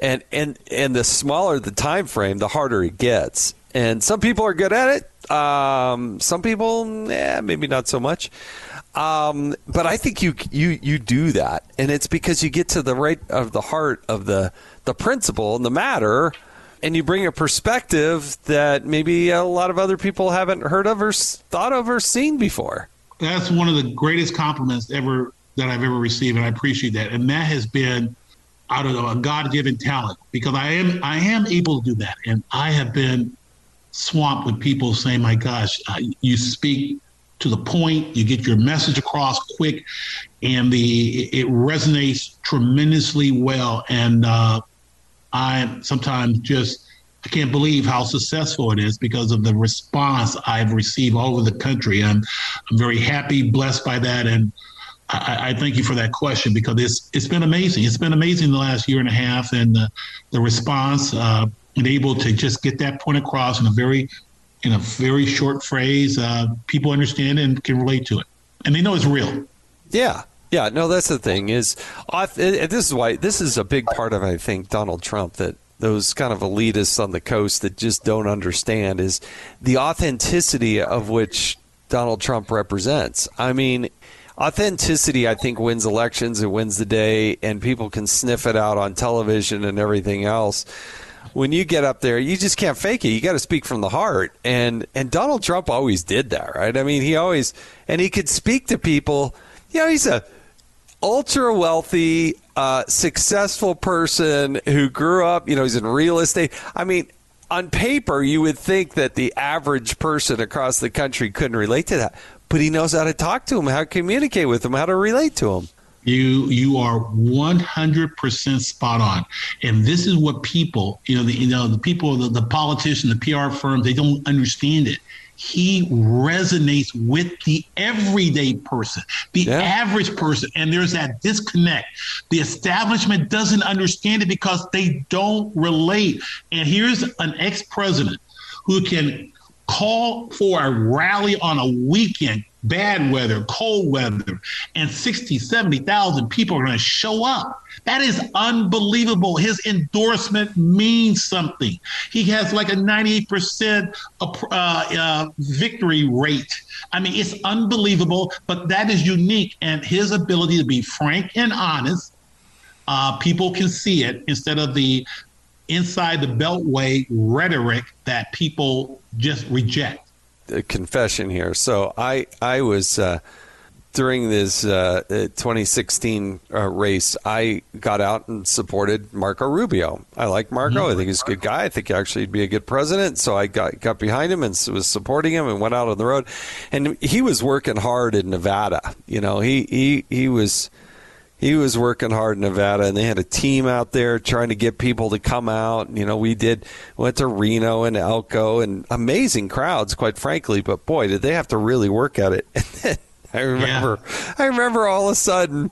and and and the smaller the time frame, the harder it gets. And some people are good at it. Um, some people, eh, maybe not so much. Um, but I think you you you do that, and it's because you get to the right of the heart of the the principle and the matter, and you bring a perspective that maybe a lot of other people haven't heard of or thought of or seen before. That's one of the greatest compliments ever that I've ever received, and I appreciate that. And that has been out of a God-given talent because I am I am able to do that, and I have been swamped with people saying, "My gosh, you speak to the point, you get your message across quick, and the it resonates tremendously well." And uh, I sometimes just I can't believe how successful it is because of the response I've received all over the country. I'm I'm very happy, blessed by that, and I, I, thank you for that question because it's it's been amazing. It's been amazing the last year and a half, and the, the response uh, and able to just get that point across in a very in a very short phrase. Uh, people understand and can relate to it, and they know it's real. Yeah, yeah. No, that's the thing is, this is why this is a big part of I think Donald Trump that those kind of elitists on the coast that just don't understand is the authenticity of which Donald Trump represents. I mean, authenticity, I think, wins elections. It wins the day, and people can sniff it out on television and everything else. When you get up there, you just can't fake it. You got to speak from the heart, and and Donald Trump always did that, right? I mean, he always and he could speak to people. You know, he's a ultra wealthy, uh, successful person who grew up. You know, he's in real estate. I mean, on paper, you would think that the average person across the country couldn't relate to that but he knows how to talk to him, how to communicate with him, how to relate to him. You you are one hundred percent spot on, and this is what people, you know, the you know the people, the, the politicians, the PR firms, they don't understand it. He resonates with the everyday person, the yeah. average person, and there's that disconnect. The establishment doesn't understand it because they don't relate. And here's an ex-president who can call for a rally on a weekend, bad weather, cold weather, and 60, 70,000 people are going to show up. That is unbelievable. His endorsement means something. He has like a 98% uh, uh, victory rate. I mean, it's unbelievable, but that is unique. And his ability to be frank and honest, uh, people can see it instead of the inside the beltway rhetoric that people just reject. A confession here. So I I was uh, during this uh, 2016 uh, race. I got out and supported Marco Rubio. I like Marco. Mm-hmm. I think he's a good guy. I think actually he'd be a good president. So I got got behind him and was supporting him and went out on the road. And he was working hard in Nevada. You know, he he he was he was working hard in Nevada, and they had a team out there trying to get people to come out. You know, we did went to Reno and Elko, and amazing crowds, quite frankly. But boy, did they have to really work at it. And then I remember, yeah. I remember all of a sudden,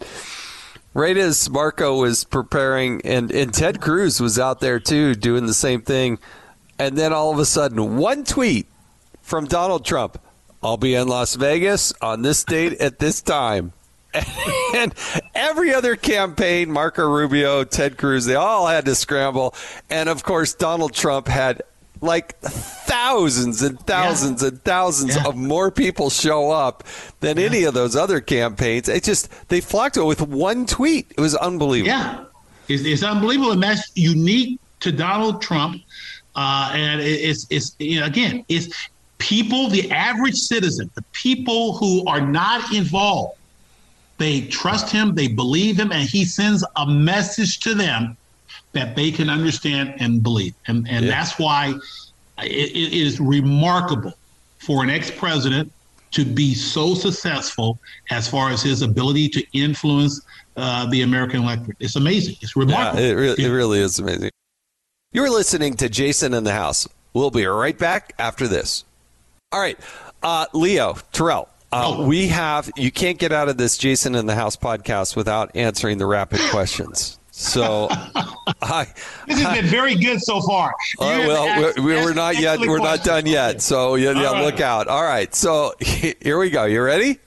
right as Marco was preparing, and and Ted Cruz was out there too, doing the same thing, and then all of a sudden, one tweet from Donald Trump. I'll be in Las Vegas on this date at this time. and every other campaign, Marco Rubio, Ted Cruz, they all had to scramble. And of course, Donald Trump had like thousands and thousands yeah. and thousands yeah. of more people show up than yeah. any of those other campaigns. It just, they flocked to it with one tweet. It was unbelievable. Yeah. It's, it's unbelievable. And that's unique to Donald Trump. Uh, and it's, it's you know, again, it's people, the average citizen, the people who are not involved they trust him, they believe him, and he sends a message to them that they can understand and believe. And and yeah. that's why it, it is remarkable for an ex-president to be so successful as far as his ability to influence uh, the American electorate. It's amazing. It's remarkable. Yeah, it, re- it really is amazing. You're listening to Jason in the House. We'll be right back after this. All right, uh, Leo Terrell. Uh, Oh. We have you can't get out of this Jason in the House podcast without answering the rapid questions. So, I, This has been very good so far. You Uh, well, asked- we're, we're not yet. We're not done yet. So yeah, yeah right. look out. All right. So here we go. You ready?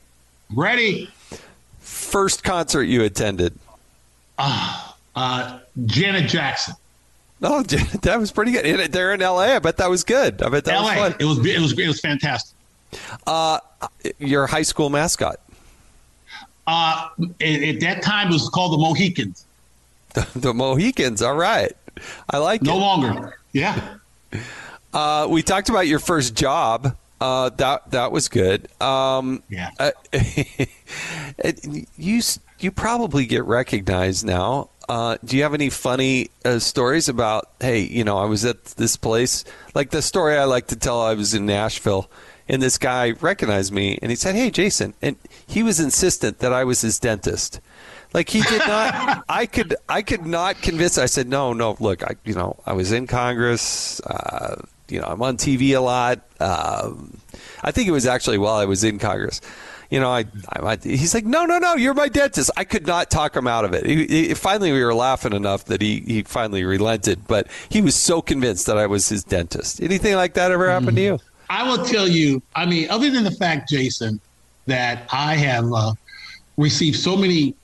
Ready? First concert you attended? Uh, Janet Jackson. Oh, that was pretty good. They're in L.A. I bet that was good. I bet that LA. was fun. It was it was it was fantastic. Your high school mascot, Uh, at, at that time, it was called the Mohicans. the Mohicans. All right, I like No it. No longer. Yeah. Uh, we talked about your first job. Uh, that that was good. Um, Yeah. uh, you you probably get recognized now. Uh, do you have any funny uh, stories about? Hey, you know, I was at this place. Like the story I like to tell. I was in Nashville, and this guy recognized me, and he said, "Hey, Jason," and he was insistent that I was his dentist. Like he did not. I could. I could not convince. I said, "No, no. Look, I. You know, I was in Congress. Uh, you know, I'm on TV a lot. Um, I think it was actually while I was in Congress. You know, I, I, he's like, no, no, no, you're my dentist. I could not talk him out of it. He, he- finally, we were laughing enough that he, he finally relented, but he was so convinced that I was his dentist. Anything like that ever happened to you? I will tell you, I mean, other than the fact, Jason, that I have uh, received so many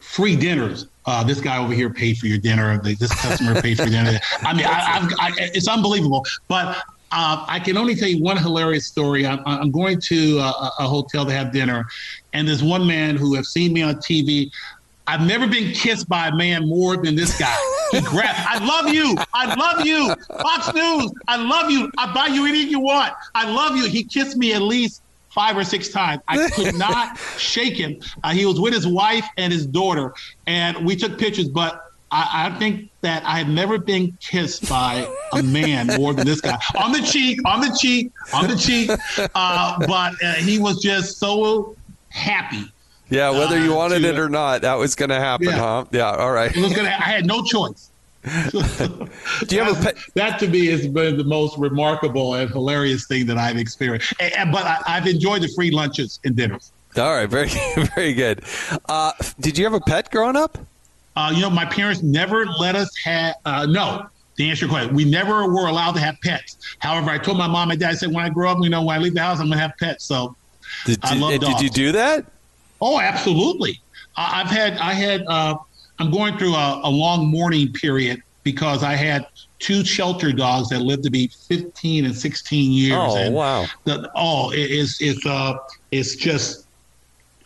free dinners. Uh, this guy over here paid for your dinner. This customer paid for your dinner. I mean, I, I've, I, it's unbelievable. But uh, I can only tell you one hilarious story. I'm, I'm going to a, a hotel to have dinner, and there's one man who has seen me on TV. I've never been kissed by a man more than this guy. He grabbed. I love you. I love you. Fox News. I love you. I buy you anything you want. I love you. He kissed me at least five or six times. I could not shake him. Uh, he was with his wife and his daughter, and we took pictures. But I, I think that I have never been kissed by a man more than this guy on the cheek, on the cheek, on the cheek. Uh, but uh, he was just so happy. Yeah, whether you Uh, wanted to- it or not, that was going to happen, Yeah. huh? Yeah, all right. It was gonna. I had no choice. Do you have a pet? That to me has been the most remarkable and hilarious thing that I've experienced. And, and- but I, I've enjoyed the free lunches and dinners. All right, very, very good. Uh, did you have a pet growing up? Uh, you know, my parents never let us have. Uh, no, to answer your question, we never were allowed to have pets. However, I told my mom and dad, I said, when I grow up, you know, when I leave the house, I'm gonna have pets. So, Did, I love did you do that? Oh, absolutely. I, I've had. I had. Uh, I'm going through a, a long mourning period because I had two shelter dogs that lived to be 15 and 16 years. Oh, and wow. the, oh, it, it's it's uh it's just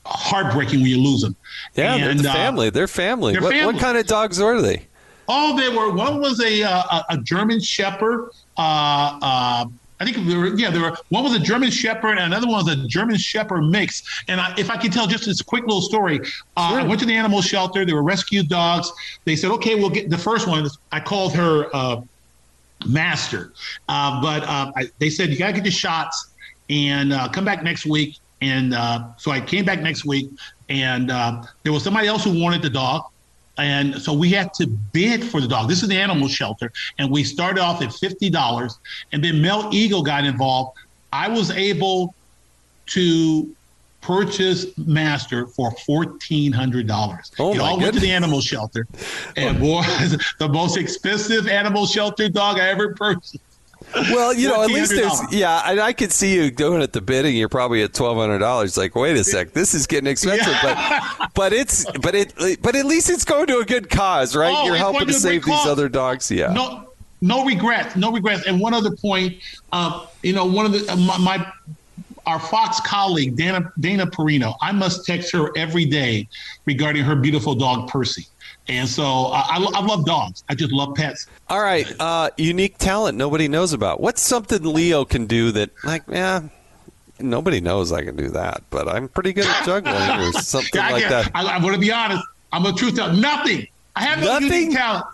heartbreaking when you lose them. Yeah, they're And, the uh, family. They're family. they're what, what kind of dogs are they? Oh, they were. One was a uh, a, a German Shepherd. Uh, uh, I think there were, yeah, there were. One was a German Shepherd, and another one was a German Shepherd mix. And I, if I could tell just this quick little story, uh, I went to the animal shelter. They were rescued dogs. They said, "Okay, we'll get the first one." I called her uh, Master, uh, but uh, I, they said you gotta get the shots and uh, come back next week. And uh, so I came back next week, and uh, there was somebody else who wanted the dog. And so we had to bid for the dog. This is the animal shelter. And we started off at $50. And then Mel Eagle got involved. I was able to purchase Master for $1,400. Oh, it all went to the animal shelter. And boy, the most expensive animal shelter dog I ever purchased. Well, you know, at least there's yeah, and I could see you doing it the bidding. You're probably at twelve hundred dollars. Like, wait a sec, this is getting expensive, but but it's but it but at least it's going to a good cause, right? Oh, You're helping to to a great save these cause. other dogs. Yeah. No, no regrets, no regrets. And one other point, uh, you know, one of the my, my our Fox colleague Dana Dana Perino, I must text her every day regarding her beautiful dog Percy. And so uh, I, I love dogs. I just love pets. All right, uh, unique talent nobody knows about. What's something Leo can do that, like, yeah, nobody knows I can do that, but I'm pretty good at juggling or something Yeah, I, like can't- that. I, I'm going to be honest. I'm a truth teller. Nothing. I have no Nothing? unique talent.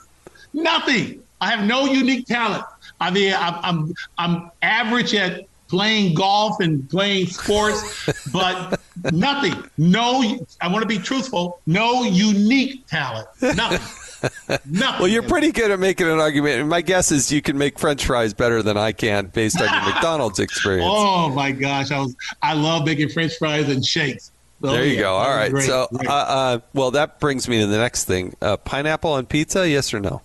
Nothing. I have no unique talent. I mean, I'm I'm, I'm average at playing golf and playing sports, but nothing. No, I want to be truthful. No unique talent. Nothing. Nothing. Well, you're pretty good at making an argument. My guess is you can make French fries better than I can based on your McDonald's experience. Oh my gosh, I was I love making French fries and shakes. So, there you yeah, go. All right. great, so, great. uh, uh, well, that brings me to the next thing: uh, pineapple on pizza. Yes or no?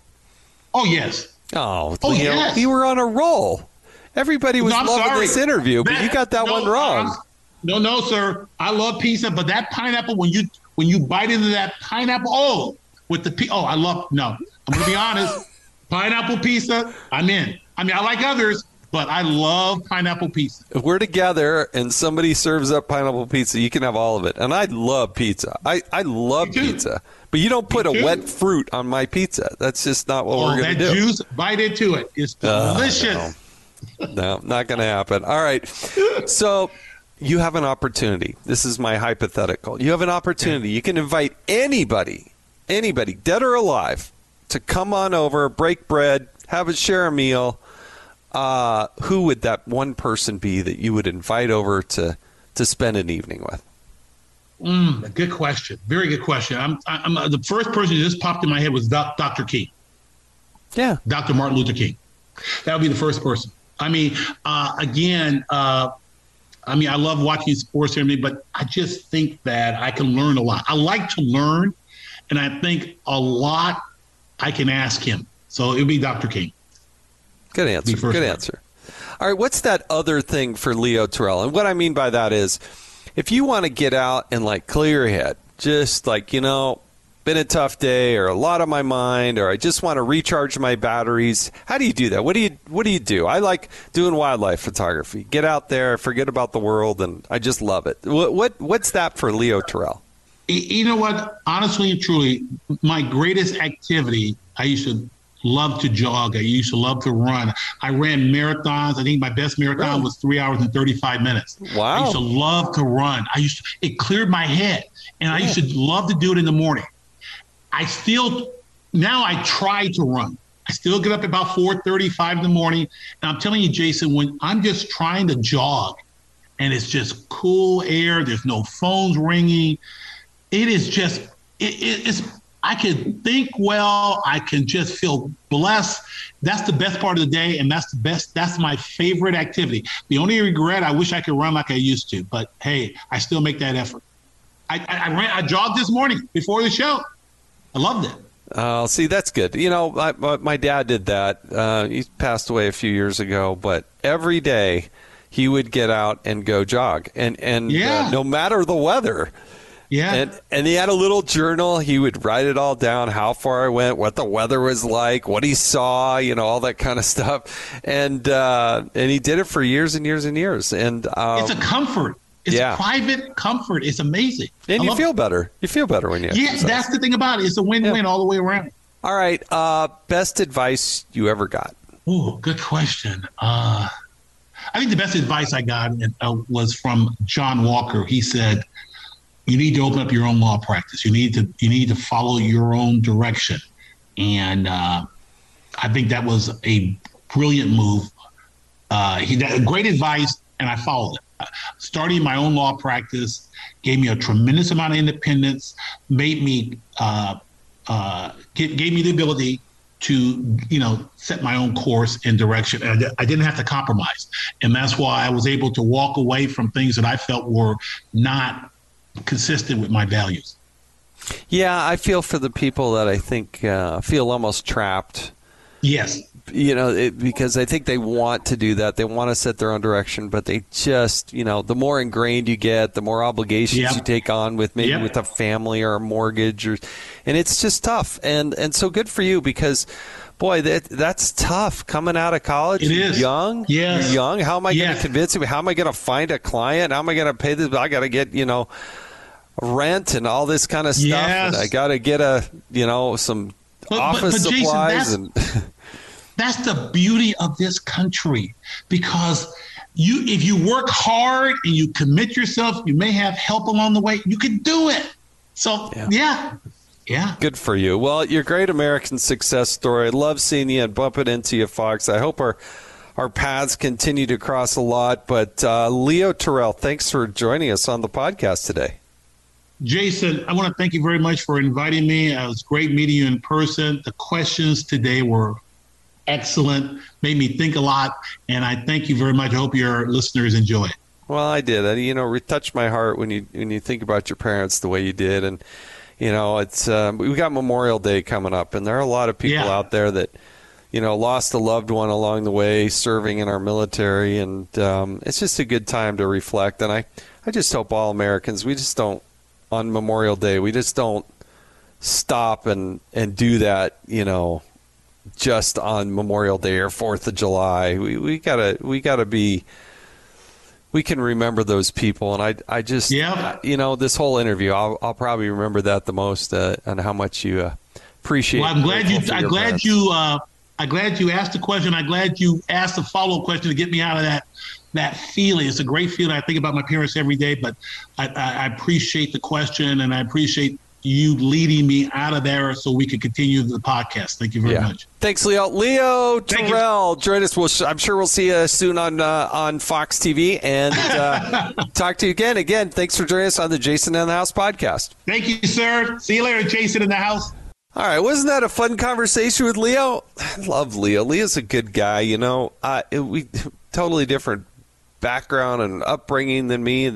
oh yes. Oh, Oh, Leo, yes. you were on a roll. Everybody was No, loving sorry. this interview, but That- you got that no, one wrong. I'm- No, no, sir. I love pizza, but that pineapple when you when you bite into that pineapple, oh, with the oh, I love. No, I'm gonna be honest. Pineapple pizza, I'm in. I mean, I like others, but I love pineapple pizza. if we're together and somebody serves up pineapple pizza, you can have all of it. And I love pizza. I, I love pizza. But you don't put a wet fruit on my pizza. That's just not what Oh, we're that going to do. juice, bite into it. It's Oh, delicious. No, not going to happen. All right. So you have an opportunity. This is my hypothetical. You have an opportunity. You can invite anybody, anybody, dead or alive, to come on over, break bread, have a share a meal. Uh, who would that one person be that you would invite over to to spend an evening with? Mm, good question. Very good question. I'm, I'm uh, the first person that just popped in my head was Doc, Dr. King. Yeah. Dr. Martin Luther King. That would be the first person. I mean, uh, again, uh, I mean, I love watching sports and everything, but I just think that I can learn a lot. I like to learn, and I think a lot I can ask him. So it would be Dr. King. Good answer. Good one. answer. All right, what's that other thing for Leo Terrell? And what I mean by that is if you want to get out and like clear your head, just like, you know, been a tough day or a lot on my mind or I just want to recharge my batteries. How do you do that? What do you what do you do? I like doing wildlife photography. Get out there, forget about the world and I just love it. What, what what's that for Leo Terrell? You know what? Honestly and truly, my greatest activity, I used to love to jog. I used to love to run. I ran marathons. I think my best marathon was three hours and 35 minutes. Wow. I used to love to run. I used to, it cleared my head. And I used to love to do it in the morning. I still, now I try to run. I still get up about 4.35 in the morning. And I'm telling you, Jason, when I'm just trying to jog and it's just cool air, there's no phones ringing, it is just it, it, it's i can think well i can just feel blessed that's the best part of the day and that's the best that's my favorite activity the only regret i wish i could run like i used to but hey i still make that effort i i, I ran i jogged this morning before the show i loved it Oh, see, that's good. You know, my, my my dad did that. Uh, he passed away a few years ago, but every day he would get out and go jog, and and Yeah. uh, no matter the weather. yeah And and he had a little journal. He would write it all down: how far I went, what the weather was like, what he saw, you know, all that kind of stuff. And uh, and he did it for years and years and years. And um, it's a comfort it's yeah. private comfort it's amazing and I you feel it. better. You feel better when you. yeah exercise. that's the thing about it it's a win-win all the way around all right. Uh, best advice you ever got. Oh, good question. Uh, I think the best advice I got uh, was from John Walker. He said, "You need to open up your own law practice. You need to you need to follow your own direction." And uh, I think that was a brilliant move. Uh, he that, great advice, and I followed it. Starting my own law practice gave me a tremendous amount of independence, made me uh, uh, gave, gave me the ability to you know set my own course and direction and I didn't have to compromise and that's why I was able to walk away from things that I felt were not consistent with my values Yeah, I feel for the people that I think uh, feel almost trapped. Yes You know, it, because I think they want to do that. They want to set their own direction, but they just, you know, the more ingrained you get, the more obligations Yep. you take on with maybe Yep. with a family or a mortgage, or, and it's just tough. And and so good for you because. Boy, that that's tough. Coming out of college, It you're is. young. Yeah. young. How am I going to convince him? How am I going to find a client? How am I going to pay this? I got to get you know rent and all this kind of stuff. Yes. I got to get a you know some But- but- office but Jason, supplies that's- and that's the beauty of this country because you if you work hard and you commit yourself you may have help along the way you can do it so Yeah. yeah, Yeah. Good for you. Well, your great American success story. I love seeing you and bumping into you, Fox. I hope our our paths continue to cross a lot. But uh, Leo Terrell, thanks for joining us on the podcast today. Jason, I want to thank you very much for inviting me. It was great meeting you in person. The questions today were excellent, made me think a lot, and I thank you very much. I hope your listeners enjoy it. Well, I did. You know, it touched my heart when you when you think about your parents the way you did, and you know, it's um, we got Memorial Day coming up, and there are a lot of people Yeah. out there that you know lost a loved one along the way serving in our military, and um, it's just a good time to reflect. And I I just hope all Americans we just don't on Memorial Day we just don't stop and and do that. You know, just on Memorial Day or Fourth of July. We we gotta we gotta be. We can remember those people, and I I just Yeah. you know this whole interview I'll I'll probably remember that the most uh, and how much you uh, appreciate. Well, I'm glad you. I'm glad parents. you. Uh, I'm glad you asked the question. I'm glad you asked the follow up question to get me out of that that feeling. It's a great feeling. I think about my parents every day, but I, I, appreciate the question and I appreciate you leading me out of there so we can continue the podcast. Thank you very Yeah. much. Thanks, Leo. Leo Thank you. Terrell, join us. We'll, I'm sure we'll see you soon on uh, on Fox TV and uh, talk to you again. Again, thanks for joining us on the Jason in the House podcast. Thank you, sir. See you later, Jason in the house. All right, wasn't that a fun conversation with Leo? I love Leo. Leo's a good guy. You know, uh, we totally different background and upbringing than me.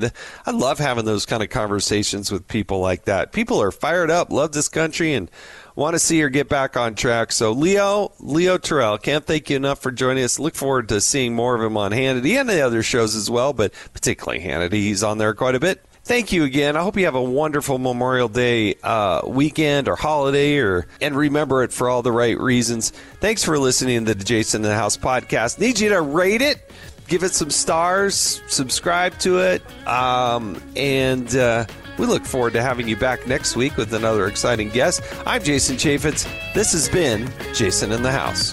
I love having those kind of conversations with people like that. People are fired up, love this country, and want to see her get back on track. So, Leo, Leo Terrell, can't thank you enough for joining us. Look forward to seeing more of him on Hannity and the other shows as well, but particularly Hannity. He's on there quite a bit. Thank you again. I hope you have a wonderful Memorial Day uh, weekend or holiday, or and remember it for all the right reasons. Thanks for listening to the Jason in the House podcast. Need you to rate it, give it some stars, subscribe to it, um, and uh, we look forward to having you back next week with another exciting guest. I'm Jason Chaffetz. This has been Jason in the House.